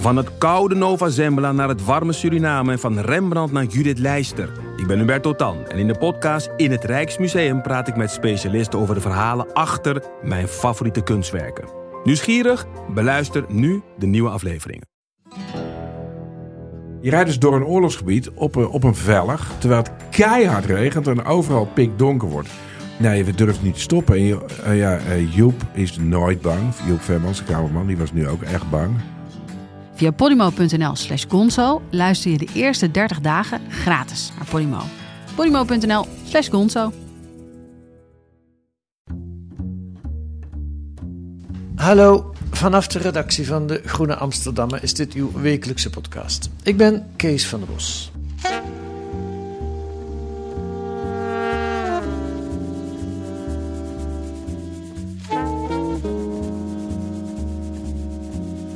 Van het koude Nova Zembla naar het warme Suriname en van Rembrandt naar Judith Leister. Ik ben Hubert Totan en in de podcast In het Rijksmuseum praat ik met specialisten over de verhalen achter mijn favoriete kunstwerken. Nieuwsgierig? Beluister nu de nieuwe afleveringen. Je rijdt dus door een oorlogsgebied op een, op een vellig, terwijl het keihard regent en overal pikdonker wordt. Nee, we durven niet te stoppen. En eh, ja, eh, Joep is nooit bang. Joep Vermans, de kamerman, die was nu ook echt bang. Via podimo.nl slash gonzo luister je de eerste 30 dagen gratis naar Podimo. podimo.nl slash gonzo. Hallo, vanaf de redactie van de Groene Amsterdammer is dit uw wekelijkse podcast. Ik ben Kees van der.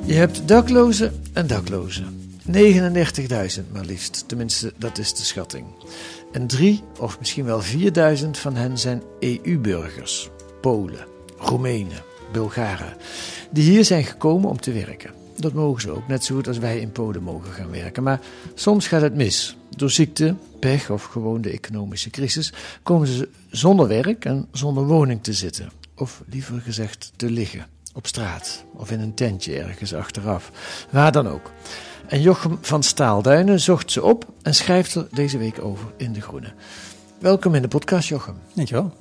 Je hebt daklozen en daklozen. 39.000 maar liefst, tenminste dat is de schatting. En drie of misschien wel 4.000 van hen zijn EU-burgers. Polen, Roemenen, Bulgaren. Die hier zijn gekomen om te werken. Dat mogen ze ook, net zo goed als wij in Polen mogen gaan werken. Maar soms gaat het mis. Door ziekte, pech of gewoon de economische crisis komen ze zonder werk en zonder woning te zitten. Of liever gezegd te liggen. Op straat of in een tentje ergens achteraf. Waar dan ook. En Jochem van Staalduinen zocht ze op en schrijft er deze week over in De Groene. Welkom in de podcast, Jochem. Dankjewel.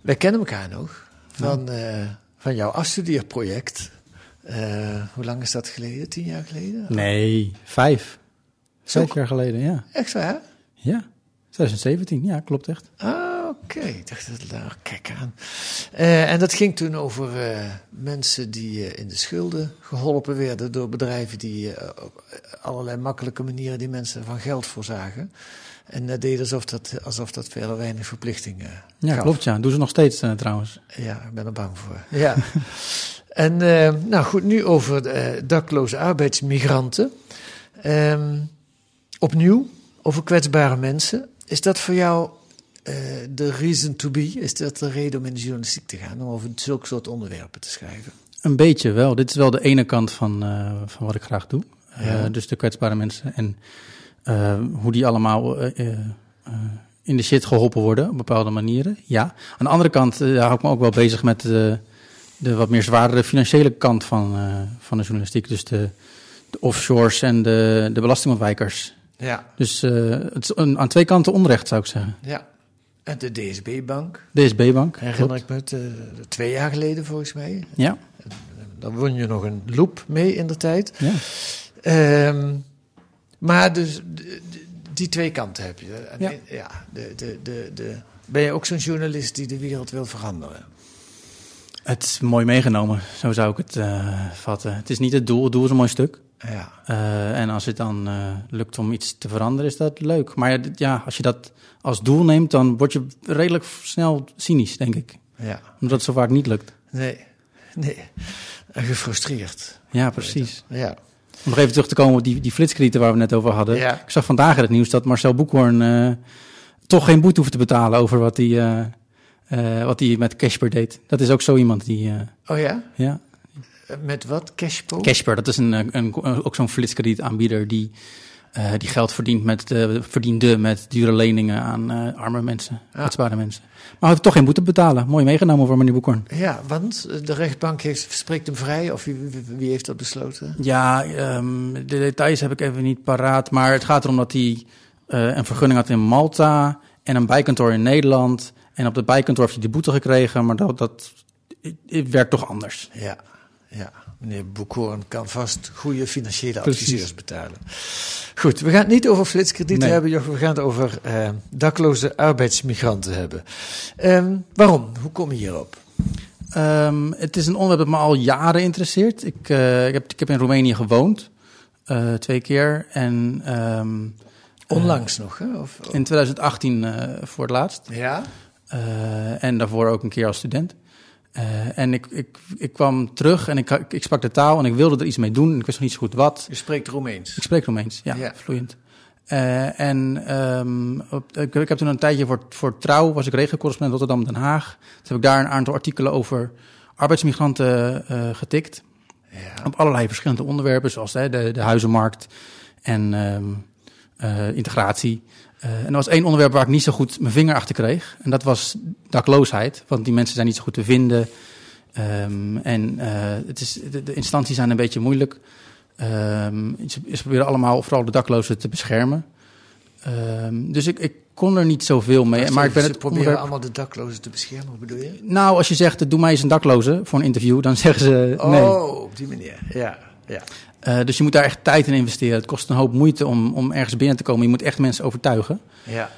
Wij kennen elkaar nog van, eh, van jouw afstudeerproject. Eh, hoe lang is dat geleden? Tien jaar geleden? Nee, vijf. Vijf jaar geleden, ja. Echt waar? Ja, 2017, ja, klopt echt. Ah, oké. Ik dacht, dat nou, kijk aan. Eh, en dat ging toen over eh, mensen die eh, in de schulden geholpen werden door bedrijven die op allerlei makkelijke manieren die mensen van geld voorzagen. En dat deden alsof dat, alsof dat verder weinig verplichtingen Ja, gaf. klopt, ja. Doen ze nog steeds trouwens. Ja, ik ben er bang voor. Ja. en nou goed, nu over dakloze arbeidsmigranten. Ehm, opnieuw, over kwetsbare mensen. Is dat voor jou de reason to be? Is dat de reden om in de journalistiek te gaan? Om over zulke soort onderwerpen te schrijven? Een beetje wel. Dit is wel de ene kant van, eh, van wat ik graag doe. Eh, Ja. dus de kwetsbare mensen en eh, hoe die allemaal eh, eh, eh, in de shit geholpen worden op bepaalde manieren. Ja. Aan de andere kant eh, hou ik me ook wel bezig met de, de wat meer zwaardere financiële kant van, eh, van de journalistiek. Dus de, de offshores en de, de belastingontwijkers. Ja. Dus eh, het is een, aan twee kanten onrecht, zou ik zeggen. ja. De DSB-bank, DSB-bank. herinner ik me het, eh, twee jaar geleden volgens mij. Ja, Daar won je nog een loop mee in de tijd. ja. Ehm, maar dus die twee kanten heb je. En, Ja. ja, de, de, de, de, ben je ook zo'n journalist die de wereld wil veranderen? Het is mooi meegenomen, zo zou ik het eh, vatten. Het is niet het doel, het doel is een mooi stuk. Ja, Eh, en als het dan eh, lukt om iets te veranderen, is dat leuk. Maar ja, als je dat als doel neemt, dan word je redelijk snel cynisch, denk ik. ja. Omdat het zo vaak niet lukt. Nee, nee. En gefrustreerd. Ja, precies. Ja. Om nog even terug te komen op die, die flitskredieten waar we net over hadden. Ja. Ik zag vandaag in het nieuws dat Marcel Boekhoorn eh, toch geen boete hoeft te betalen over wat hij, wat hij met Casper deed. Dat is ook zo iemand die, Oh ja? ja, Met wat? Cashpo? Casper, dat is een, eh, een, ook zo'n flitskredietaanbieder die, eh, die geld verdient met, eh, verdiende met dure leningen aan eh, arme mensen, Ja. kwetsbare mensen. Maar heeft toch geen boete betalen. Mooi meegenomen voor meneer Boekhoorn. Ja, want eh, de rechtbank heeft, spreekt hem vrij, of wie, heeft dat besloten? Ja, ehm, de details heb ik even niet paraat. Maar het gaat erom dat hij eh, een vergunning had in Malta en een bijkantoor in Nederland. En op dat bijkantoor heeft hij de boete gekregen, maar dat, dat het, het werkt toch anders. Ja, ja. Meneer Boekhoorn kan vast goede financiële Precies. adviseurs betalen. Goed, we gaan het niet over flitskredieten Nee. hebben, Jochem. We gaan het over eh, dakloze arbeidsmigranten hebben. Ehm, waarom? Hoe kom je hierop? Ehm, het is een onderwerp dat me al jaren interesseert. Ik, eh, ik, heb, ik heb in Roemenië gewoond, eh, twee keer. En ehm, Onlangs nog, hè? Of, in 2018 eh, voor het laatst. ja? Eh, en daarvoor ook een keer als student. Eh, en ik, ik, ik kwam terug en ik, ik sprak de taal en ik wilde er iets mee doen. Ik wist nog niet zo goed wat. Je spreekt Roemeens. Ik spreek Roemeens, ja, Ja. vloeiend. Eh, en ehm, op, ik, ik heb toen een tijdje voor, voor Trouw, was ik regencorrespondent Rotterdam-Den Haag. Toen heb ik daar een aantal artikelen over arbeidsmigranten eh, getikt. Ja. Op allerlei verschillende onderwerpen, zoals hè, de, de huizenmarkt en ehm, eh, integratie. Eh, en er was één onderwerp waar ik niet zo goed mijn vinger achter kreeg. En dat was dakloosheid. Want die mensen zijn niet zo goed te vinden. Ehm, en eh, het is, de, de instanties zijn een beetje moeilijk. Ehm, ze, ze proberen allemaal vooral de daklozen te beschermen. Ehm, dus ik, ik kon er niet zoveel mee. maar ik ben ze het proberen onderwerp- allemaal de daklozen te beschermen, bedoel je? Nou, als je zegt, doe mij eens een dakloze voor een interview, dan zeggen ze nee. Oh, op die manier. Ja, ja. Eh, dus je moet daar echt tijd in investeren. Het kost een hoop moeite om, om ergens binnen te komen. Je moet echt mensen overtuigen. ja.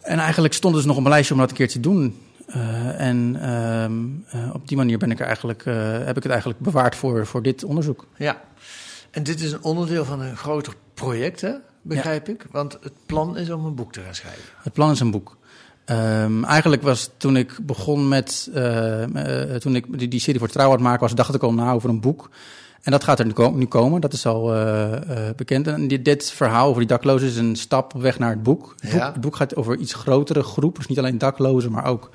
En eigenlijk stond dus nog op mijn lijstje om dat een keer te doen. Eh, en ehm, eh, op die manier ben ik er eigenlijk, heb ik het eigenlijk bewaard voor, voor dit onderzoek. Ja. En dit is een onderdeel van een groter project, hè? begrijp ik? Want het plan is om een boek te gaan schrijven. Het plan is een boek. Ehm, eigenlijk was toen ik begon met, toen ik die, die serie voor Trouw het maken was, dacht ik al na over een boek. En dat gaat er nu, ko- nu komen, dat is al eh, eh, bekend. En dit, dit verhaal over die daklozen is een stap op weg naar het boek. Het, Ja. boek. het boek gaat over iets grotere groep, dus niet alleen daklozen, maar ook...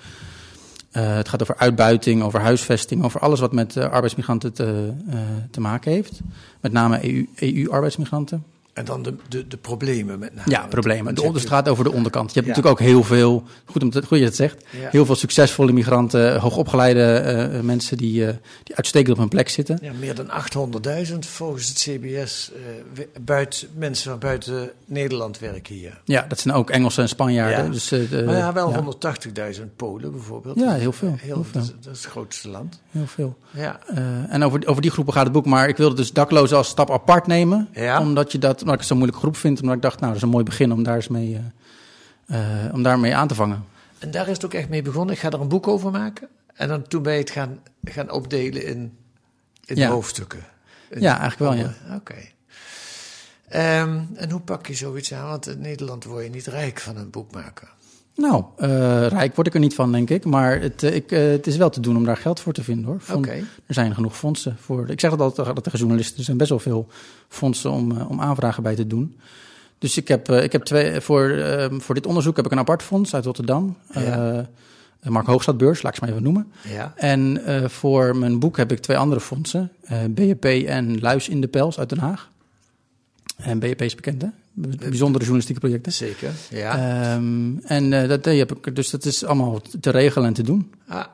eh, het gaat over uitbuiting, over huisvesting, over alles wat met arbeidsmigranten te, te maken heeft. Met name E EU EU-arbeidsmigranten. En dan de, de, de problemen met name. Ja, problemen. De je onder, hebt het gaat over de onderkant. Je hebt Ja. natuurlijk ook heel veel, goed, om te, goed je het zegt, Ja. heel veel succesvolle migranten, hoogopgeleide eh, eh, mensen die, eh, die uitstekend op hun plek zitten. Ja, meer dan 800.000 volgens het CBS we- buiten, mensen van buiten Nederland werken hier. Ja, dat zijn ook Engelsen en Spanjaarden. Ja. Dus, de- maar ja, wel ja, 180.000 Polen bijvoorbeeld. Ja, heel veel, Heel, heel veel. Dat, dat is het grootste land. heel veel. Ja, en over, over die groepen gaat het boek, maar ik wilde dus daklozen als stap apart nemen. Omdat, je dat, omdat ik het zo'n moeilijke groep vind. Omdat ik dacht, nou, dat is een mooi begin om daar eens mee, eh, eh, om daarmee aan te vangen. en daar is het ook echt mee begonnen. Ik ga er een boek over maken. En dan toen ben je het gaan, gaan opdelen in, in Ja. hoofdstukken. In- Ja, eigenlijk wel, ja. Oké. Ehm, en hoe pak je zoiets aan? Want in Nederland word je niet rijk van een boek maken. Nou, eh, rijk word ik er niet van, denk ik. Maar het, eh, ik, eh, het is wel te doen om daar geld voor te vinden, hoor. Oké. Er zijn genoeg fondsen voor. Ik zeg dat altijd tegen- tegen journalisten. Er zijn best wel veel fondsen om, om aanvragen bij te doen. Dus ik heb, ik heb twee, voor, eh, voor dit onderzoek heb ik een apart fonds uit Rotterdam. Ja. De Mark Hoogstadbeurs, laat ik ze maar even noemen. Ja. En voor mijn boek heb ik twee andere fondsen. BHP en Luis in de Pels uit Den Haag. En BHP is bekend, hè? Bij- Bijzondere journalistieke projecten. Zeker. Ja. Ehm, en eh, dat, die heb ik, dus dat is allemaal te regelen en te doen. Ah.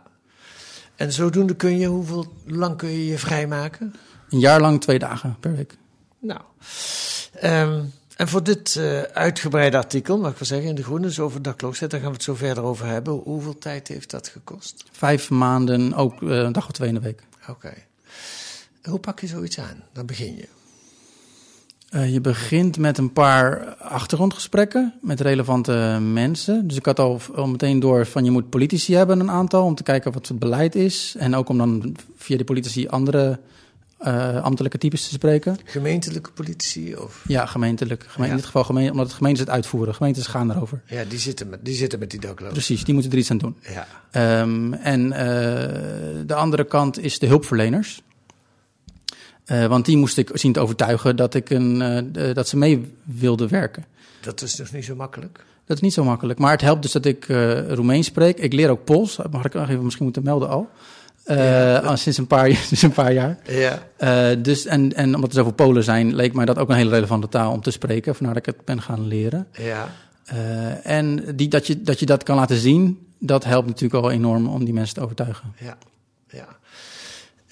En zodoende kun je, hoeveel lang kun je je vrijmaken? Een jaar lang twee dagen per week. Nou. Ehm, en voor dit eh, uitgebreide artikel, mag ik wel zeggen, in De Groene, dus over dakloosheid, daar gaan we het zo verder over hebben. Hoeveel tijd heeft dat gekost? Vijf maanden, ook eh, een dag of twee in de week. Oké. Hoe pak je zoiets aan? Dan begin je. Eh, je begint met een paar achtergrondgesprekken met relevante mensen. Dus ik had al, al meteen door van je moet politici hebben, een aantal, om te kijken wat het beleid is. En ook om dan via de politici andere eh, ambtelijke types te spreken. Gemeentelijke politici? Of? Ja, gemeentelijk. Geme- Ja. In dit geval gemeen, omdat het gemeentes het uitvoeren. Gemeentes gaan erover. Ja, die zitten met die, zitten met die daklozen. Precies, die moeten er iets aan doen. Ja. Ehm, en eh, de andere kant is de hulpverleners. Eh, want die moest ik zien te overtuigen dat, ik een, eh, dat ze mee wilden werken. Dat is dus niet zo makkelijk. Dat is niet zo makkelijk. Maar het helpt dus dat ik eh Roemeens spreek. Ik leer ook Pools. Dat mag ik nog even misschien moeten melden al. Ja. sinds, een paar, sinds een paar jaar. Ja. Dus, en, en omdat er zoveel Polen zijn, leek mij dat ook een hele relevante taal om te spreken. Vandaar dat ik het ben gaan leren. Ja. En die, dat, je, dat je dat kan laten zien, dat helpt natuurlijk al enorm om die mensen te overtuigen. Ja. ja.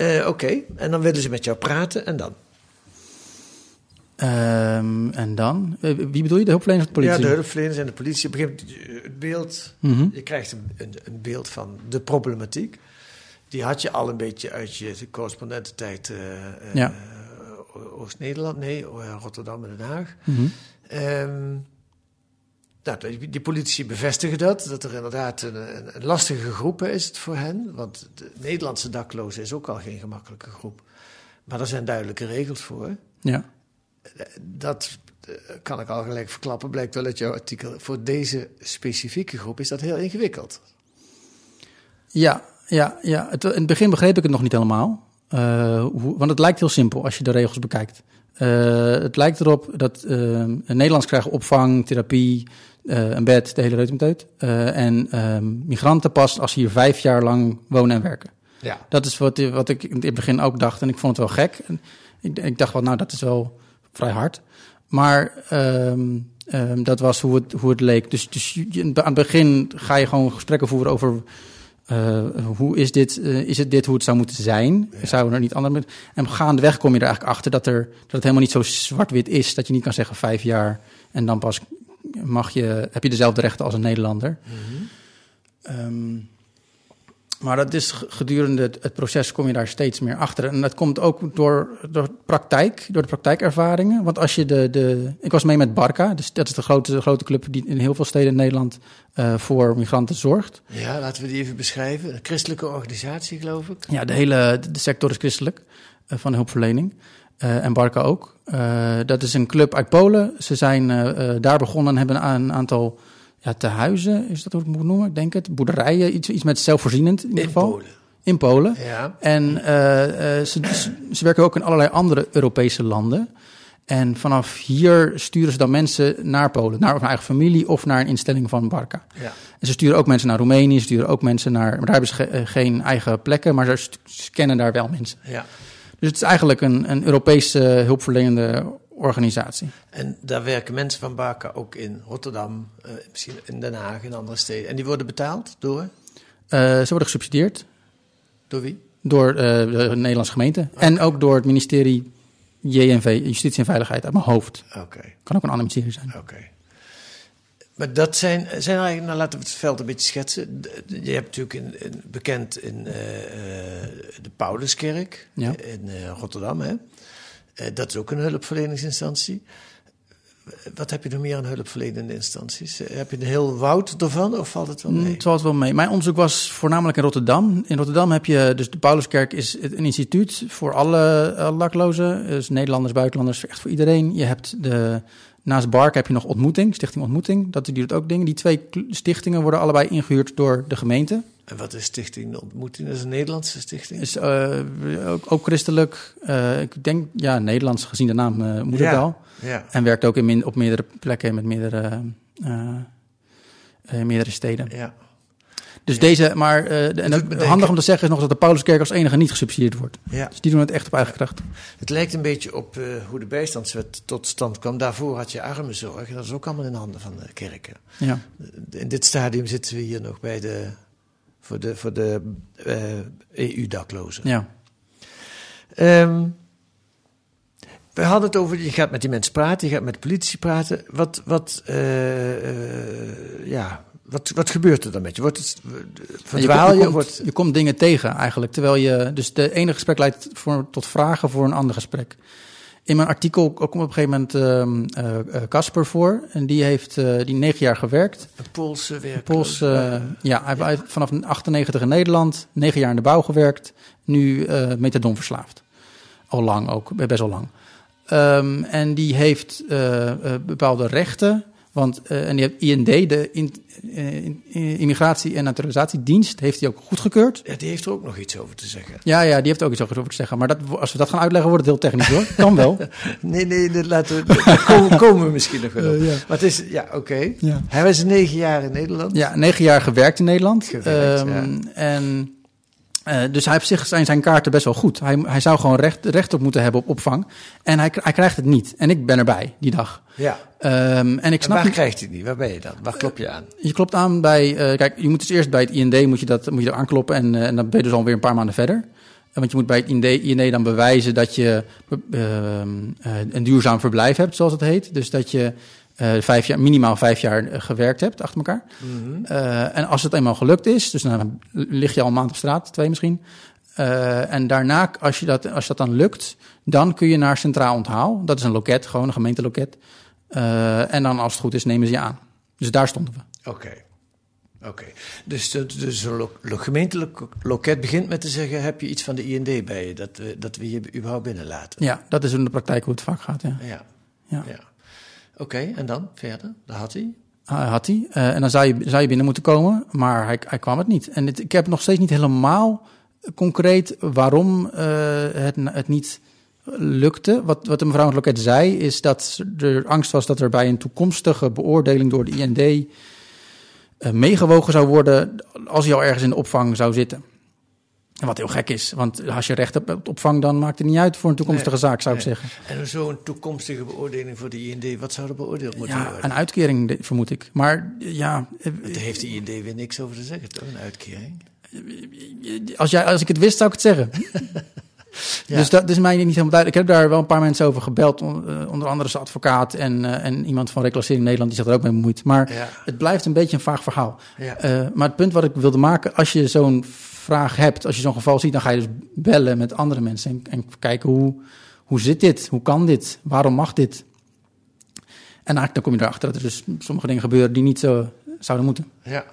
Eh, Oké, en dan willen ze met jou praten en dan? Ehm, en dan? Eh, wie bedoel je? De hulpverleners of de politie? Ja, de hulpverleners en de politie. Moment eh, het beeld, Mhm. je krijgt een, een, een beeld van de problematiek. Die had je al een beetje uit je correspondententijd Ja. O- Oost-Nederland, nee, Rotterdam en Den Haag. Ehm, nou, die, politici bevestigen dat, dat er inderdaad een, lastige groep is het voor hen. Want de Nederlandse daklozen is ook al geen gemakkelijke groep. Maar er zijn duidelijke regels voor. Ja. Dat eh, kan ik al gelijk verklappen, blijkt wel uit jouw artikel. Voor deze specifieke groep is dat heel ingewikkeld. Ja, ja, ja. Het, in het begin begreep ik het nog niet helemaal. Eh, hoe, want het lijkt heel simpel als je de regels bekijkt. Eh, het lijkt erop dat eh Nederlands krijgen opvang, therapie, eh, een bed, de hele reutemeteut. Eh en ehm, migranten pas als ze hier vijf jaar lang wonen en werken. Ja. Dat is wat, wat ik in het begin ook dacht en ik vond het wel gek. En ik, ik dacht wel, nou, dat is wel vrij hard. Maar ehm, ehm, dat was hoe het, hoe het leek. Dus, dus je- aan het begin ga je gewoon gesprekken voeren over... eh, hoe is dit, is het dit hoe het zou moeten zijn? Zouden er niet andere... met- En gaandeweg kom je er eigenlijk achter dat, er, dat het helemaal niet zo zwart-wit is... dat je niet kan zeggen vijf jaar en dan pas mag je, heb je dezelfde rechten als een Nederlander. Ehm, maar dat is gedurende het, proces kom je daar steeds meer achter. En dat komt ook door, door praktijk, door de praktijkervaringen. Want als je de, de. Ik was mee met Barca, dus dat is de grote, de grote club die in heel veel steden in Nederland eh, voor migranten zorgt. Ja, laten we die even beschrijven. Een christelijke organisatie, geloof ik. Ja, de hele de sector is christelijk eh, van de hulpverlening. Eh, en Barca ook. Eh, dat is een club uit Polen. Ze zijn eh, daar begonnen en hebben een, aantal ja, tehuizen, is dat hoe ik het moet noemen? Ik denk het. Boerderijen, iets, iets met zelfvoorzienend in ieder geval. Polen. In Polen. Ja. En ze, ze, werken ook in allerlei andere Europese landen. En vanaf hier sturen ze dan mensen naar Polen, naar hun eigen familie of naar een instelling van Barca. Ja. En ze sturen ook mensen naar Roemenië, ze sturen ook mensen naar. Maar daar hebben ze ge- geen eigen plekken, maar ze scannen daar wel mensen. ja. Dus het is eigenlijk een, een Europese hulpverlenende organisatie. En daar werken mensen van Barca ook in Rotterdam, eh, misschien in Den Haag, in andere steden. En die worden betaald door? Eh, ze worden gesubsidieerd Door wie? door eh, de Nederlandse gemeente en ook door het ministerie JNV, Justitie en Veiligheid, uit mijn hoofd. Oké, Kan ook een ander ministerie zijn. oké. Maar dat zijn, zijn eigenlijk, nou laten we het veld een beetje schetsen. Je hebt natuurlijk in, in- bekend in eh, eh, de Pauluskerk Ja. in eh, Rotterdam. Hè? Dat is ook een hulpverleningsinstantie. Wat heb je nog meer aan hulpverlenende instanties? Heb je een heel woud ervan of valt het wel Mm, mee? Het valt wel mee. Mijn onderzoek was voornamelijk in Rotterdam. In Rotterdam heb je, dus de Pauluskerk is een instituut voor alle uh, daklozen. Dus Nederlanders, buitenlanders, echt voor iedereen. Je hebt de, naast Bark heb je nog Ontmoeting, Stichting Ontmoeting. Dat die doet ook dingen. Die twee stichtingen worden allebei ingehuurd door de gemeente. En wat is Stichting Ontmoeting? Dat is een Nederlandse stichting? Is uh, ook, ook christelijk. Uh, ik denk, ja, Nederlands gezien de naam uh, moet het wel. Ja. En werkt ook in op meerdere plekken met meerdere, meerdere steden. ja. Dus deze, maar uh, en dat, denken- handig om te zeggen is nog dat de Pauluskerk als enige niet gesubsidieerd wordt. ja. Dus die doen het echt op eigen kracht. Het lijkt een beetje op eh, hoe de bijstandswet tot stand kwam. Daarvoor had je armenzorg. En dat is ook allemaal in handen van de kerken. Ja. In dit stadium zitten we hier nog bij de, voor de, voor de eh, EU-daklozen. ja. Ehm, we hadden het over, je gaat met die mensen praten, je gaat met de politie praten. Wat, wat, eh, eh, ja, wat, wat gebeurt er dan met je? Wordt het, verdwaal je, je? komt, wordt, je komt dingen tegen eigenlijk. Terwijl je, dus de ene gesprek leidt voor, tot vragen voor een ander gesprek. In mijn artikel komt op een gegeven moment Casper uh, uh, voor. En die heeft uh, die negen jaar gewerkt. Een Poolse werk. Ja, hij heeft vanaf 98 in Nederland, negen jaar in de bouw gewerkt. Nu methadon verslaafd. Al lang ook, best wel lang. Um, en die heeft bepaalde rechten. Want uh, en die heeft IND, de in, in, Immigratie- en Naturalisatiedienst, heeft hij ook goedgekeurd. Ja, die heeft er ook nog iets over te zeggen. Ja, ja die heeft ook iets over te zeggen. Maar dat, als we dat gaan uitleggen, wordt het heel technisch hoor. Kan wel. nee, nee, dat laten we, daar komen, komen we misschien nog wel. Uh, ja. Maar het is, ja, oké. Okay. Ja. Hij was negen jaar in Nederland. Ja, negen jaar gewerkt in Nederland. Gewerkt, um, ja. En uh, dus hij heeft zich zijn, zijn kaarten best wel goed. Hij, hij zou gewoon recht, recht op moeten hebben op opvang. En hij, hij krijgt het niet. En ik ben erbij die dag. Ja. Um, en ik en snap waar niet, krijgt hij het niet? Waar ben je dan? Waar klop je aan? Je klopt aan bij. Uh, kijk, je moet dus eerst bij het IND moet je dat moet je er aankloppen. En, en dan ben je dus alweer een paar maanden verder. Want je moet bij het IND, IND dan bewijzen dat je uh, een duurzaam verblijf hebt, zoals het heet. Dus dat je uh, vijf jaar, minimaal vijf jaar uh, gewerkt hebt achter elkaar. Mm -hmm. uh, en als het eenmaal gelukt is, dus dan lig je al een maand op straat, twee misschien. Uh, en daarna, als, je dat, als dat dan lukt, dan kun je naar Centraal Onthaal. Dat is een loket, gewoon een gemeenteloket. En dan, als het goed is, nemen ze je aan. Dus daar stonden we. Oké. Okay. Oké. Okay. Dus, dus een lo gemeentelijk loket begint met te zeggen: heb je iets van de IND bij je, dat we, dat we je überhaupt binnenlaten? Ja, dat is in de praktijk hoe het vaak gaat. Ja. Ja. ja. ja. Oké, en dan verder? Daar had hij. Uh, had hij. Uh, en dan zou je, zou je binnen moeten komen, maar hij, hij kwam het niet. En ik heb nog steeds niet helemaal concreet waarom uh, het, het niet lukte. Wat, wat de mevrouw het loket zei, is dat er angst was dat er bij een toekomstige beoordeling door de IND uh, meegewogen zou worden als hij al ergens in de opvang zou zitten. En wat heel gek is, want als je recht hebt op opvang, dan maakt het niet uit voor een toekomstige Nee, zaak, zou ik zeggen. En zo'n toekomstige beoordeling voor de IND, wat zou er beoordeeld moeten Ja, worden? een uitkering, vermoed ik. Maar ja, Daar heeft de IND weer niks over te zeggen, toch? Een uitkering. als, jij, als ik het wist, zou ik het zeggen. Ja. Dus dat is mij niet helemaal duidelijk. Ik heb daar wel een paar mensen over gebeld, eh, onder andere zijn advocaat en, eh, en iemand van Reclassering Nederland, die zich er ook mee bemoeit. Maar Ja. het blijft een beetje een vaag verhaal. Ja. Eh, maar het punt wat ik wilde maken, als je zo'n vraag hebt, als je zo'n geval ziet, dan ga je dus bellen met andere mensen en, en kijken hoe, hoe zit dit? Hoe kan dit? Waarom mag dit? En eigenlijk dan kom je erachter dat er dus sommige dingen gebeuren die niet zo zouden moeten. Ja.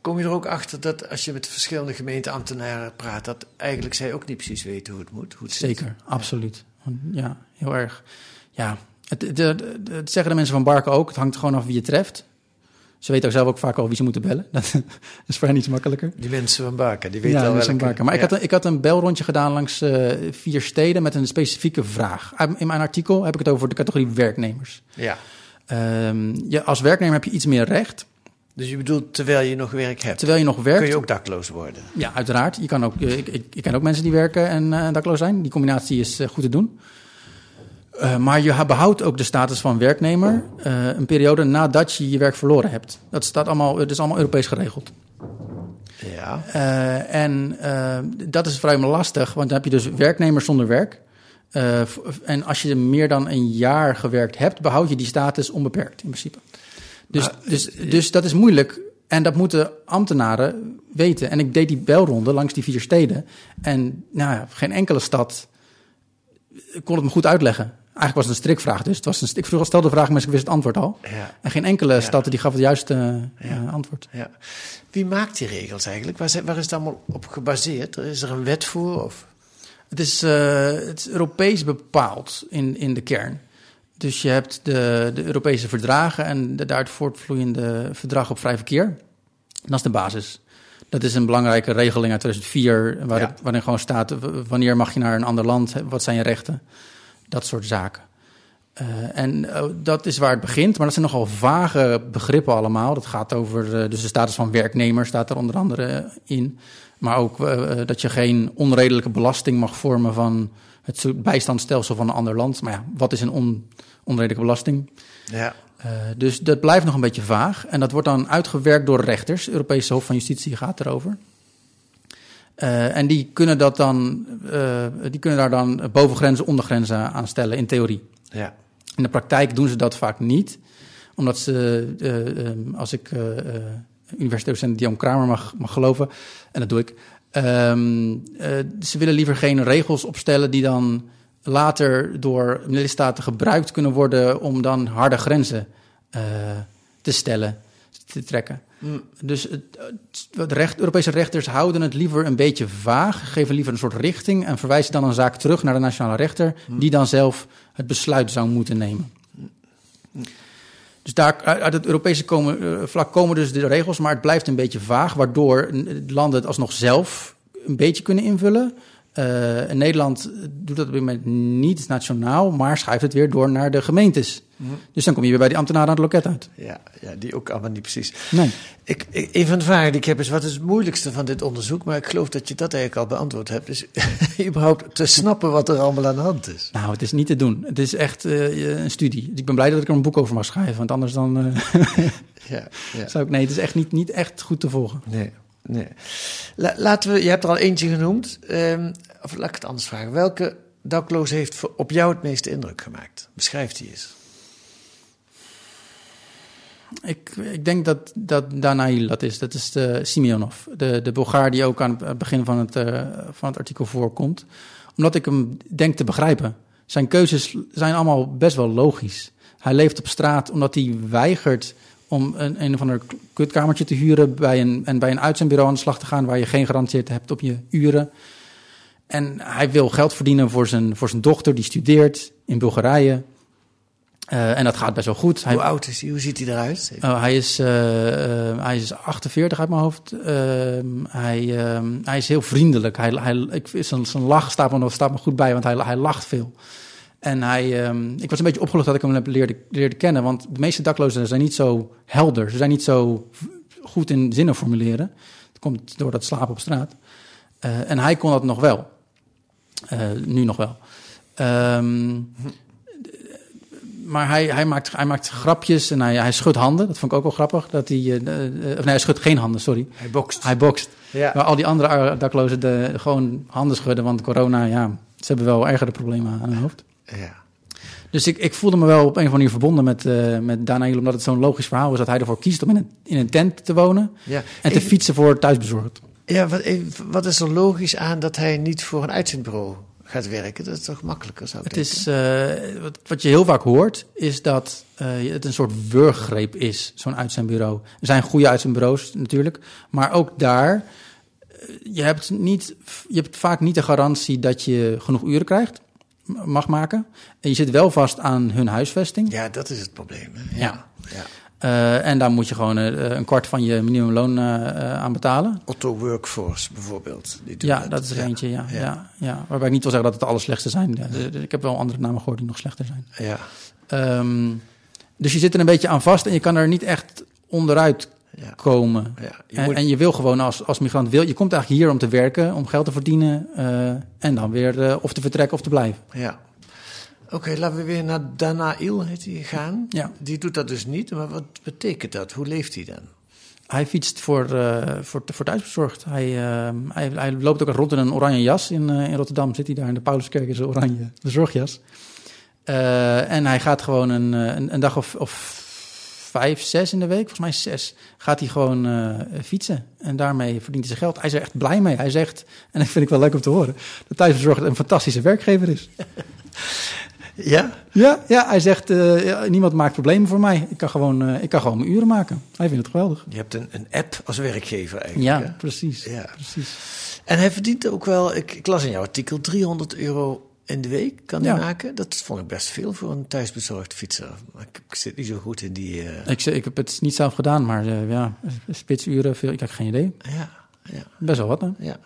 Kom je er ook achter dat als je met verschillende gemeenteambtenaren praat, dat eigenlijk zij ook niet precies weten hoe het moet? Hoe het zit? Zeker, absoluut. Ja, heel erg. Ja, het- het zeggen de mensen van Barken ook. Het hangt gewoon af wie je treft. Ze weten ook zelf ook vaak al wie ze moeten bellen. Dat is voor hen iets makkelijker. Die mensen van Baken, die weten ja, al welke. een Barken. Maar ik, Ja. had een, ik had een belrondje gedaan langs eh, vier steden met een specifieke vraag. In mijn artikel heb ik het over de categorie werknemers. Ja. Ehm, je, als werknemer heb je iets meer recht. Dus je bedoelt, terwijl je nog werk hebt, Terwijl je nog werkt, kun je ook dakloos worden? Ja, uiteraard. Je kan ook, ik, ik, ik ken ook mensen die werken en eh, dakloos zijn. Die combinatie is eh, goed te doen. Eh, maar je behoudt ook de status van werknemer eh, een periode nadat je je werk verloren hebt. Dat staat allemaal, het is allemaal Europees geregeld. Ja. Eh, en dat is vrij lastig, want dan heb je dus werknemers zonder werk. En als je meer dan een jaar gewerkt hebt, behoud je die status onbeperkt in principe. Dus, Maar, dus, dus dat is moeilijk. En dat moeten ambtenaren weten. En ik deed die belronde langs die vier steden. En nou ja, geen enkele stad kon het me goed uitleggen. Eigenlijk was het een strikvraag. Dus het was een, ik vroeg, stelde de vraag, maar ik wist het antwoord al. Ja. En geen enkele Ja. stad die gaf het juiste eh, Ja. antwoord. ja. Wie maakt die regels eigenlijk? Waar, is het allemaal op gebaseerd? Is er een wet voor? Of? Het is, eh, het is Europees bepaald in, in de kern. Dus je hebt de, de Europese verdragen en de daaruit voortvloeiende verdrag op vrij verkeer. Dat is de basis. Dat is een belangrijke regeling uit 2004, waar Ja. het- waarin gewoon staat wanneer mag je naar een ander land, wat zijn je rechten, dat soort zaken. Eh, en eh, dat is waar het begint, maar dat zijn nogal vage begrippen allemaal. Dat gaat over eh, dus de status van werknemer, staat er onder andere in. Maar ook dat je geen onredelijke belasting mag vormen van het bijstandsstelsel van een ander land. Maar ja, wat is een on, onredelijke belasting? Ja. Dus dat blijft nog een beetje vaag. En dat wordt dan uitgewerkt door rechters. Europese Hof van Justitie gaat erover. Eh, en die kunnen, dat dan, eh, die kunnen daar dan bovengrenzen, ondergrenzen aan stellen in theorie. Ja. In de praktijk doen ze dat vaak niet. Omdat ze, eh, ehm, als ik universiteitsdocent Dion Kramer mag, mag geloven, en dat doe ik, ehm, eh, ze willen liever geen regels opstellen die dan later door lidstaten gebruikt kunnen worden om dan harde grenzen te stellen, te trekken. Mm. Dus het, het recht, Europese rechters houden het liever een beetje vaag, geven liever een soort richting en verwijzen dan een zaak terug naar de nationale rechter, die dan zelf het besluit zou moeten nemen. Dus daar, uit het Europese komen, eh, vlak komen dus de regels, maar het blijft een beetje vaag, waardoor landen het alsnog zelf een beetje kunnen invullen. Eh, Nederland doet dat op dit moment niet nationaal, maar schuift het weer door naar de gemeentes. Dus dan kom je weer bij die ambtenaren aan het loket uit. Ja, ja, die ook allemaal niet precies. Nee. Ik, ik, een van de vragen die ik heb is: wat is het moeilijkste van dit onderzoek? Maar ik geloof dat je dat eigenlijk al beantwoord hebt. Dus überhaupt te snappen wat er allemaal aan de hand is. Nou, het is niet te doen. Het is echt eh, een studie. Ik ben blij dat ik er een boek over mag schrijven, want anders dan eh, Ja, ja. zou ik... Nee, het is echt niet, niet echt goed te volgen. Nee, nee. La- laten we, je hebt er al eentje genoemd. Ehm, of laat ik het anders vragen. Welke dakloos heeft op jou het meeste indruk gemaakt? Beschrijf die eens. Ik, ik denk dat, dat Danail dat is. Dat is de Simeonov, de, de Bulgaar die ook aan het begin van het, eh, van het artikel voorkomt. Omdat ik hem denk te begrijpen. Zijn keuzes zijn allemaal best wel logisch. Hij leeft op straat omdat hij weigert om een, een of ander kutkamertje te huren bij een, en bij een uitzendbureau aan de slag te gaan waar je geen garantie hebt op je uren. En hij wil geld verdienen voor zijn, voor zijn dochter, die studeert in Bulgarije. Eh, en dat gaat best wel goed. Hij, Hoe oud is hij? Hoe ziet hij eruit? Oh, hij, is, eh, eh, hij is 48 uit mijn hoofd. Ehm, hij, ehm, hij is heel vriendelijk. Hij, hij, ik, zijn, zijn lach staat me, staat me goed bij, want hij, hij lacht veel. En hij, ehm, ik was een beetje opgelucht dat ik hem heb leerde, leerde kennen. Want de meeste daklozen zijn niet zo helder. Ze zijn niet zo goed in zinnen formuleren. Dat komt door dat slapen op straat. En hij kon dat nog wel. Nu nog wel. Ehm, maar hij, hij, maakt, hij maakt grapjes en hij, hij schudt handen. Dat vond ik ook wel grappig. Dat hij, eh, eh, of nee, hij schudt geen handen, sorry. Hij bokst. Hij bokst. Ja. Maar al die andere daklozen de, gewoon handen schudden. Want corona, ja, ze hebben wel ergere problemen aan hun hoofd. ja. Dus ik, ik voelde me wel op een of andere manier verbonden met, eh met Daniel. Omdat het zo'n logisch verhaal is dat hij ervoor kiest om in een, in een tent te wonen. Ja. En te fietsen voor thuisbezorgd. Ja, wat, eh, wat is er logisch aan dat hij niet voor een uitzendbureau gaat werken? Dat is toch makkelijker, zou ik Het denken? is, eh, wat, wat je heel vaak hoort, is dat eh, het een soort wurggreep is, zo'n uitzendbureau. Er zijn goede uitzendbureaus natuurlijk, maar ook daar, eh, je hebt, niet, je hebt vaak niet de garantie dat je genoeg uren krijgt, mag maken. En je zit wel vast aan hun huisvesting. Ja, dat is het probleem. Hè? Ja. ja. Eh, en daar moet je gewoon eh, een kwart van je minimumloon eh, eh, aan betalen. Otto Workforce bijvoorbeeld. Die doen Ja, dat is er eentje, ja, ja. Ja, Waarbij ik niet wil zeggen dat het de allerslechtste zijn. Ik heb wel andere namen gehoord die nog slechter zijn. Ja, Ehm, dus je zit er een beetje aan vast en je kan er niet echt onderuit komen. ja. Je En, moet- en je wil gewoon als, als migrant, wil, je komt eigenlijk hier om te werken, om geld te verdienen eh, en dan weer eh, of te vertrekken of te blijven. ja. Oké, laten we weer naar Danail heet hij, gaan. Ja. Die doet dat dus niet, maar wat betekent dat? Hoe leeft hij dan? Hij fietst voor, eh voor, voor thuisbezorgd. Hij, ehm, hij, hij loopt ook rond in een oranje jas. In, eh, in Rotterdam zit hij daar in de Pauluskerk in zijn oranje bezorgjas. Eh, en hij gaat gewoon een, eh, een, een dag of, of vijf, zes in de week, volgens mij zes, gaat hij gewoon eh, fietsen. En daarmee verdient hij zijn geld. Hij is er echt blij mee. Hij zegt, en dat vind ik wel leuk om te horen, dat thuisbezorgd een fantastische werkgever is. Ja? Ja, ja hij zegt, eh, niemand maakt problemen voor mij. Ik kan, gewoon, eh, ik kan gewoon mijn uren maken. Hij vindt het geweldig. Je hebt een, een app als werkgever eigenlijk. Ja, hè? precies. Ja. precies. En hij verdient ook wel, ik, ik las in jouw artikel, 300 euro in de week kan hij Ja. maken. Dat vond ik best veel voor een thuisbezorgd fietser. Maar ik, ik zit niet zo goed in die... eh, Ik, ik heb het niet zelf gedaan, maar ja, spitsuren, veel, ik heb geen idee. ja, ja, Best wel wat, hè? ja.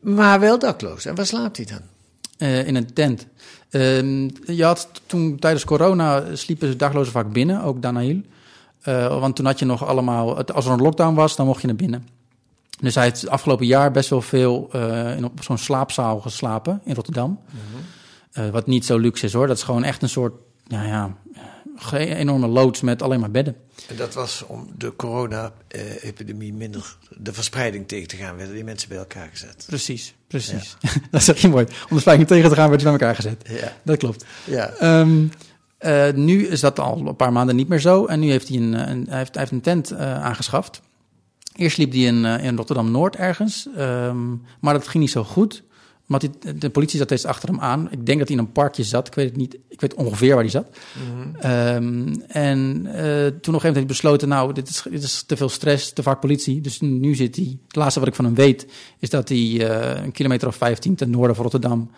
Maar wel dakloos. En waar slaapt hij dan? In een tent. Ehm, je had toen tijdens corona sliepen ze daglozen vaak binnen, ook Danail. Eh, want toen had je nog allemaal, als er een lockdown was, dan mocht je naar binnen. Dus hij heeft het afgelopen jaar best wel veel eh, in op zo'n slaapzaal geslapen in Rotterdam. Eh, wat niet zo luxe is hoor. Dat is gewoon echt een soort, nou ja, enorme loods met alleen maar bedden. En dat was om de corona-epidemie minder de verspreiding tegen te gaan. Werden die mensen bij elkaar gezet. Precies, precies. dat zeg je mooi. Om de spanning tegen te gaan, werd je bij elkaar gezet. Ja. Dat klopt. Ja. Ehm, eh, nu is dat al een paar maanden niet meer zo. En nu heeft hij een, een, hij heeft, hij heeft een tent eh, aangeschaft. Eerst liep hij in, eh, in Rotterdam-Noord ergens. ehm, maar dat ging niet zo goed. Want hij- de politie zat steeds achter hem aan. Ik denk dat hij in een parkje zat. Ik weet het niet. Ik weet ongeveer waar hij zat. Ehm, en eh, toen op een gegeven moment heeft hij besloten... nou, dit is, dit is te veel stress, te vaak politie. Dus nu zit hij... Het laatste wat ik van hem weet... is dat hij eh, een kilometer of 15 ten noorden van Rotterdam...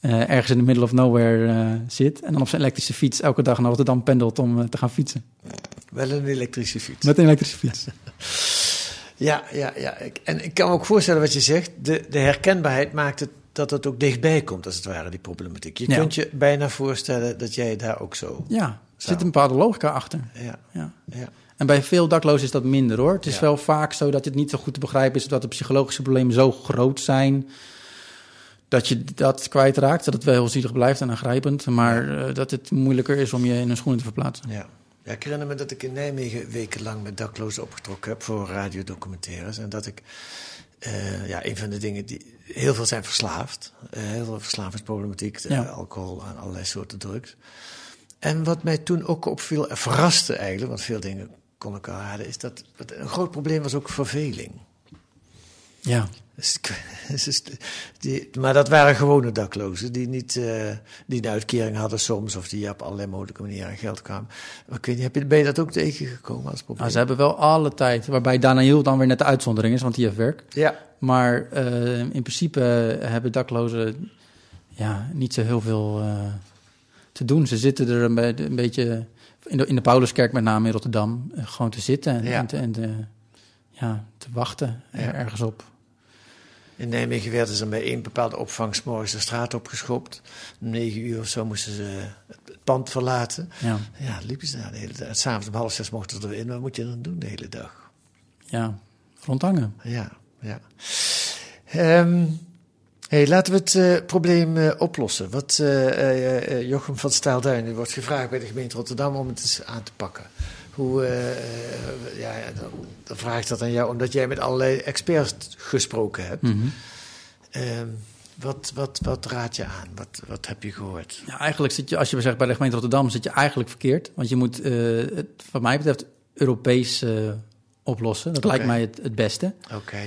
eh, ergens in the middle of nowhere zit. En dan op zijn elektrische fiets elke dag naar Rotterdam pendelt om te gaan fietsen. Wel een elektrische fiets. Met een elektrische fiets. Ja, ja, ja. Ik- En ik kan me ook voorstellen wat je zegt. De, de herkenbaarheid maakt het dat het ook dichtbij komt, als het ware, die problematiek. Je Ja. kunt je bijna voorstellen dat jij daar ook zo... Ja, er zit een bepaalde logica achter. Ja, Ja. ja. En bij veel daklozen is dat minder hoor. Het is wel vaak zo dat het niet zo goed te begrijpen is... dat de psychologische problemen zo groot zijn... dat je dat kwijtraakt. Dat het wel heel zielig blijft en aangrijpend. Maar eh, dat het moeilijker is om je in hun schoenen te verplaatsen. Ja. ja, ik herinner me dat ik in Nijmegen wekenlang met daklozen opgetrokken heb voor radiodocumentaires. En dat ik, eh, ja, een van de dingen die, heel veel zijn verslaafd. Eh, heel veel verslavingsproblematiek, eh, Ja. alcohol en allerlei soorten drugs. En wat mij toen ook opviel, en verraste eigenlijk, want veel dingen kon ik al raden, is dat een groot probleem was ook verveling. Ja, Dus dus die, maar dat waren gewone daklozen die niet eh, die een uitkering hadden soms of die op allerlei mogelijke manieren aan geld kwamen. Maar ik weet niet, heb je, ben je dat ook tegengekomen als probleem? nou, ze hebben wel alle tijd. Waarbij Daniel dan weer net de uitzondering is, want die heeft werk. Ja, Maar eh, in principe hebben daklozen ja, niet zo heel veel eh, te doen. Ze zitten er een, be- een beetje in de, in de Pauluskerk met name in Rotterdam eh, gewoon te zitten en, Ja. en, te, en te, ja, te wachten er- ergens op. in Nijmegen werden ze bij één bepaalde opvang morgens de straat opgeschopt. Om negen uur of zo moesten ze het pand verlaten. Ja, Ja, liepen ze daar de hele dag. S'avonds om half zes mochten ze erin. Wat moet je dan doen de hele dag? ja, rondhangen. Ja, ja. Ehm, hey, laten we het eh, probleem eh, oplossen. Wat eh, Jochem van Staalduin wordt gevraagd bij de gemeente Rotterdam om het eens aan te pakken. Hoe, ja, dan, dan vraag ik dat aan jou, omdat jij met allerlei experts gesproken hebt. Mhm. Ehm, wat, wat, wat raad je aan? Wat, wat heb je gehoord? Ja, eigenlijk zit je, als je zegt bij de gemeente Rotterdam, zit je eigenlijk verkeerd. Want je moet, eh, het, wat mij betreft, Europees oplossen. Dat lijkt mij het, het beste. Oké.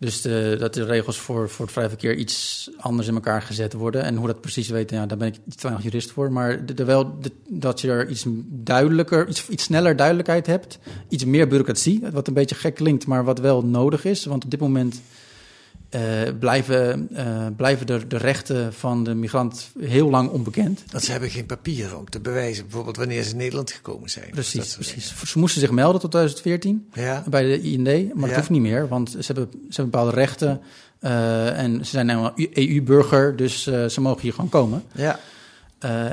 Dus de, dat de regels voor, voor het vrij verkeer iets anders in elkaar gezet worden. En hoe dat precies weet, ja, daar ben ik te weinig jurist voor. Maar de, wel, dat je er iets duidelijker, iets, iets sneller duidelijkheid hebt. Iets meer bureaucratie, wat een beetje gek klinkt, maar wat wel nodig is. Want op dit moment eh, blijven, eh, blijven de, de rechten van de migrant heel lang onbekend. Want ze hebben geen papieren om te bewijzen, bijvoorbeeld wanneer ze in Nederland gekomen zijn. Precies, Dat soort precies. Ze moesten zich melden tot 2014 dingen. Ja, bij de IND, maar dat hoeft niet meer, want ze hebben, ze hebben bepaalde rechten eh, en ze zijn nou EU-burger, dus eh, ze mogen hier gewoon komen. ja,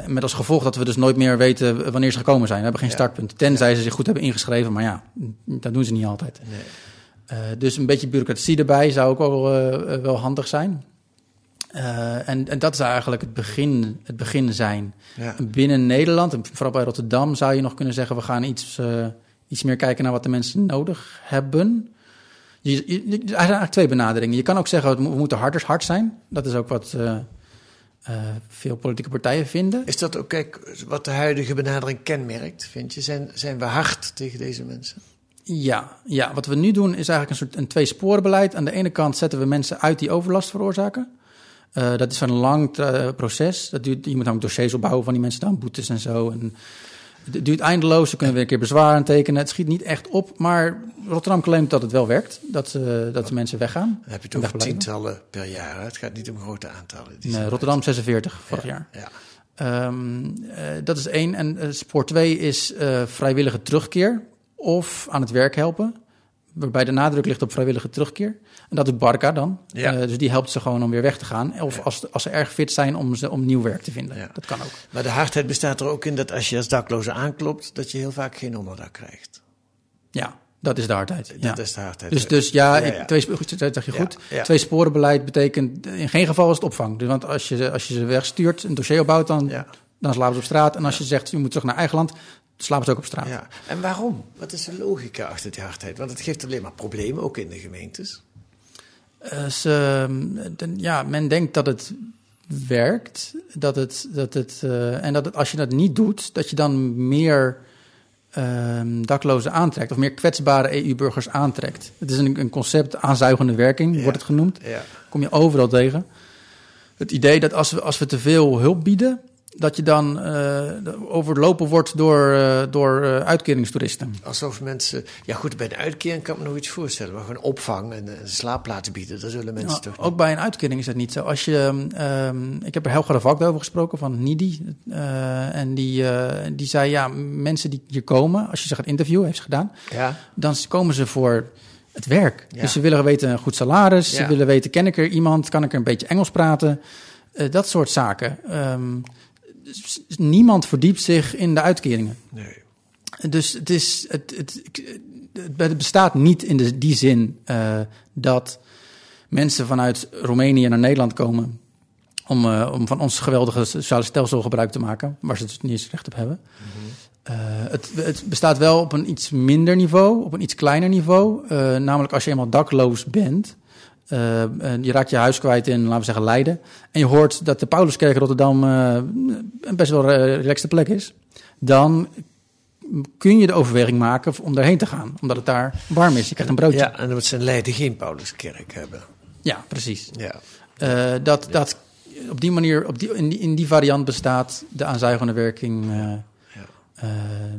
met als gevolg dat we dus nooit meer weten wanneer ze gekomen zijn. We hebben geen Ja. startpunt, tenzij ze zich goed hebben ingeschreven, maar ja, dat doen ze niet altijd. nee. Eh, dus een beetje bureaucratie erbij zou ook wel, eh, wel handig zijn. Eh, en, en dat is eigenlijk het begin, het begin zijn. Ja. Binnen Nederland, en vooral bij Rotterdam, zou je nog kunnen zeggen: we gaan iets, eh, iets meer kijken naar wat de mensen nodig hebben. Je, je, je- er zijn eigenlijk twee benaderingen. Je kan ook zeggen: we mo- we moeten harder hard zijn. Dat is ook wat eh, eh, veel politieke partijen vinden. Is dat ook kijk, wat de huidige benadering kenmerkt, vind je? Zijn, zijn we hard tegen deze mensen? Ja, ja, wat we nu doen is eigenlijk een soort een twee-sporenbeleid. Aan de ene kant zetten we mensen uit die overlast veroorzaken. Eh, dat is van een lang eh, proces. Dat duurt, je moet ook dossiers opbouwen van die mensen dan, boetes en zo. En het duurt eindeloos, ze kunnen weer een keer bezwaar aantekenen. Het schiet niet echt op, maar Rotterdam claimt dat het wel werkt. Dat, ze dat de mensen weggaan. Dan heb je Wegblijven. tientallen per jaar. hè? Het gaat niet om grote aantallen. Nee, Rotterdam 46 vorig Ja, jaar. Ja. Ehm, eh, dat is één. En eh, spoor twee is eh, vrijwillige terugkeer of aan het werk helpen. Waarbij de nadruk ligt op vrijwillige terugkeer. En dat doet Barca dan. Ja. Eh, dus die helpt ze gewoon om weer weg te gaan. Of Ja. als, als ze erg fit zijn om, ze, om nieuw werk te vinden. Ja. Dat kan ook. Maar de hardheid bestaat er ook in dat als je als dakloze aanklopt, dat je heel vaak geen onderdak krijgt. Ja, dat is de hardheid. Ja. Dat is de hardheid. Dus, dus ja, Ja, ik- ja. Twee, goed, dat zeg je Ja, goed. ja. Twee sporenbeleid betekent in geen geval is het opvang. Dus, want als je, als je ze wegstuurt, een dossier opbouwt, dan, Ja. dan slapen ze op straat. En als je zegt, je moet terug naar eigen land, ze ook op straat. Ja. En waarom? Wat is de logica achter die hardheid? Want het geeft alleen maar problemen, ook in de gemeentes. Eh, ze, de- ja, men denkt dat het werkt. Dat het, dat het, eh, en dat het, als je dat niet doet, dat je dan meer ehm, daklozen aantrekt. Of meer kwetsbare EU-burgers aantrekt. Het is een, een concept, aanzuigende werking, Ja. wordt het genoemd. Ja. Kom je overal tegen. Het idee dat als we, als we te veel hulp bieden, dat je dan eh, overlopen wordt door, eh, door eh, uitkeringstoeristen. Alsof mensen. Ja, goed, bij een uitkering kan ik me nog iets voorstellen. Maar gewoon opvang en een slaapplaats bieden, daar zullen mensen Nou, toch. ook bij een uitkering is dat niet zo. Als je, ehm, ik heb er Helga de Valk over gesproken van NIDI. en die, die zei, ja, mensen die hier komen, als je ze gaat interviewen, heeft ze gedaan, Ja, dan komen ze voor het werk. Ja. Dus ze willen weten een goed salaris, ze willen weten, ken ik er iemand, kan ik er een beetje Engels praten? Dat soort zaken. Dus niemand verdiept zich in de uitkeringen. nee. Dus het, is, het, het, het bestaat niet in de, die zin eh, dat mensen vanuit Roemenië naar Nederland komen om, eh, om van ons geweldige sociale stelsel gebruik te maken, waar ze dus niet eens recht op hebben. Eh, het, het bestaat wel op een iets minder niveau, op een iets kleiner niveau. Namelijk als je eenmaal dakloos bent, eh, en je raakt je huis kwijt in, laten we zeggen, Leiden. En je hoort dat de Pauluskerk Rotterdam eh, een best wel een relaxte plek is. Dan kun je de overweging maken om daarheen te gaan. Omdat het daar warm is. Je krijgt een broodje. Ja, en dat ze in Leiden geen Pauluskerk hebben. Ja, precies. Ja. Eh, dat, dat op die manier, op die, in, die, in die variant bestaat de aanzuigende werking. eh, Ja. Eh,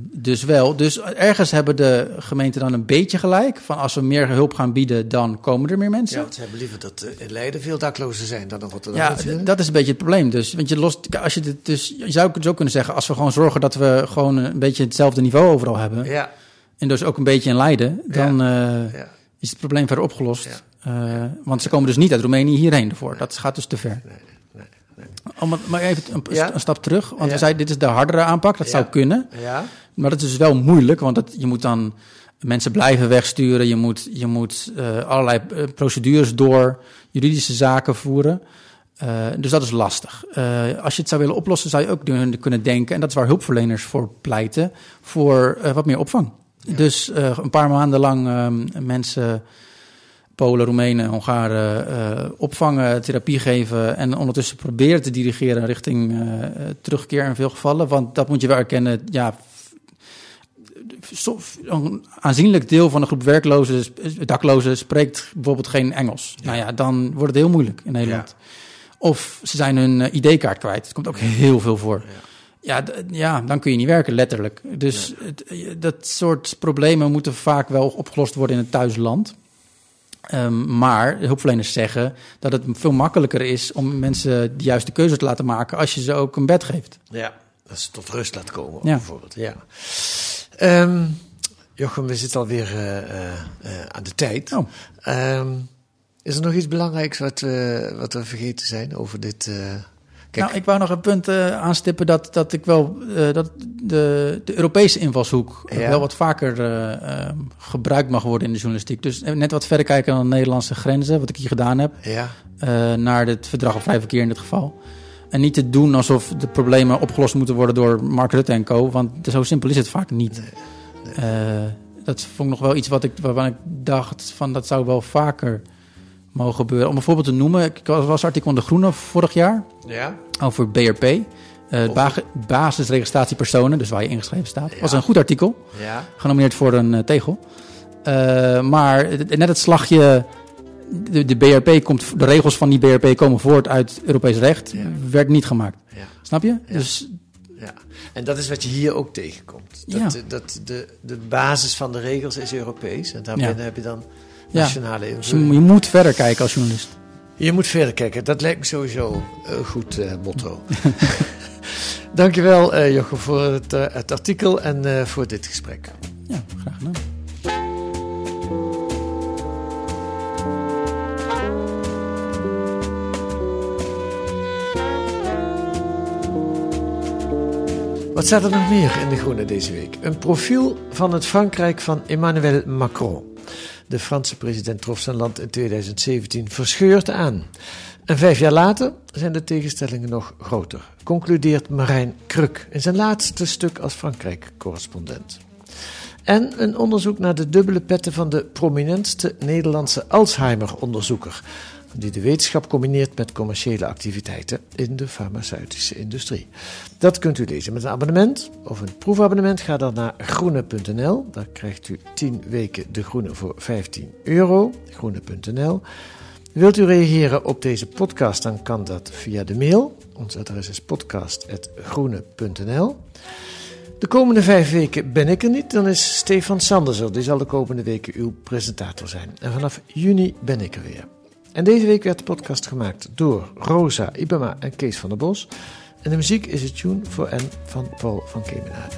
dus wel. Dus ergens hebben de gemeenten dan een beetje gelijk. Van als we meer hulp gaan bieden, dan komen er meer mensen. Ja, Ja, want ze hebben liever dat eh, in Leiden veel daklozen zijn dan in Rotterdam. natuurlijk. dat is een beetje het probleem. Dus, want je, lost, als je, dit, dus, je zou het zo kunnen zeggen, als we gewoon zorgen dat we gewoon een beetje hetzelfde niveau overal hebben. Ja, En dus ook een beetje in Leiden, dan eh, ja. is het probleem verder opgelost. Ja. Want ze komen dus niet uit Roemenië hierheen ervoor. Dat gaat dus te ver. Nee, Oh, maar, even een, Ja. een stap terug. Want we zeiden, dit is de hardere aanpak. Dat zou kunnen. Ja, Maar dat is dus wel moeilijk. Want dat, je moet dan mensen blijven wegsturen. Je moet, je moet eh, allerlei eh, procedures door, juridische zaken voeren. Uh, dus dat is lastig. Uh, als je het zou willen oplossen, zou je ook kunnen denken, en dat is waar hulpverleners voor pleiten, voor wat meer opvang. Ja. Dus een paar maanden lang ehm, mensen, Polen, Roemenen, Hongaren, opvangen, therapie geven en ondertussen proberen te dirigeren richting terugkeer in veel gevallen. Want dat moet je wel erkennen, ja, een aanzienlijk deel van de groep werklozen, daklozen spreekt bijvoorbeeld geen Engels. Ja. Nou ja, dan wordt het heel moeilijk in Nederland. Ja. Of ze zijn hun uh, ID-kaart kwijt. Het komt ook heel veel voor. Ja, ja, dan kun je niet werken, letterlijk. Dus het, dat soort problemen moeten vaak wel opgelost worden in het thuisland. Um, maar hulpverleners zeggen dat het veel makkelijker is om mensen de juiste keuze te laten maken als je ze ook een bed geeft. Ja, dat ze tot rust laat komen, ja. bijvoorbeeld. Ja. Um, Jochem, we zitten alweer uh, uh, aan de tijd. Oh. Um, is er nog iets belangrijks wat, we, wat we vergeten zijn over dit? Kijk. Nou, ik wou nog een punt uh, aanstippen dat, dat ik wel uh, dat de, de Europese invalshoek ja. wel wat vaker gebruikt mag worden in de journalistiek. Dus net wat verder kijken dan de Nederlandse grenzen, wat ik hier gedaan heb, ja. naar het verdrag op vrij verkeer in dit geval. En niet te doen alsof de problemen opgelost moeten worden door Mark Rutte en co. Want zo simpel is het vaak niet. Nee, nee. dat vond ik nog wel iets wat ik, waarvan ik dacht van dat zou wel vaker mogen gebeuren. Om een voorbeeld te noemen, ik was artikel in De Groene vorig jaar ja. over BRP. Uh, over... basisregistratiepersonen, dus waar je ingeschreven staat. Ja. was een goed artikel, ja. genomineerd voor een uh, tegel. Uh, maar net het slagje, de, de, BRP komt, de regels van die BRP komen voort uit Europees recht, ja. werd niet gemaakt. Snap je? Dus ja. En dat is wat je hier ook tegenkomt. Dat, ja. dat de, de basis van de regels is Europees. En daarbinnen ja. heb je dan nationale ja. Dus je, moet verder kijken als journalist. Je moet verder kijken. Dat lijkt me sowieso een goed uh, motto. Dankjewel uh, Jochem voor het, uh, het artikel en uh, voor dit gesprek. Ja, graag gedaan. Wat staat er nog meer in De Groene deze week? Een profiel van het Frankrijk van Emmanuel Macron. De Franse president trof zijn land in 2017 verscheurd aan. En vijf jaar later zijn de tegenstellingen nog groter, concludeert Marijn Kruk in zijn laatste stuk als Frankrijk-correspondent. En een onderzoek naar de dubbele petten van de prominentste Nederlandse Alzheimer-onderzoeker die de wetenschap combineert met commerciële activiteiten in de farmaceutische industrie. Dat kunt u lezen met een abonnement of een proefabonnement. Ga dan naar groene.nl. Daar krijgt u 10 weken de groene voor 15 euro. Groene.nl. Wilt u reageren op deze podcast, dan kan dat via de mail. Ons adres is podcast.groene.nl. De komende vijf weken ben ik er niet, dan is Stefan Sanders er. Die zal de komende weken uw presentator zijn. En vanaf juni ben ik er weer. En deze week werd de podcast gemaakt door Rosa Ibama en Kees van der Bos. En de muziek is het tune voor N van Paul van Kemenade.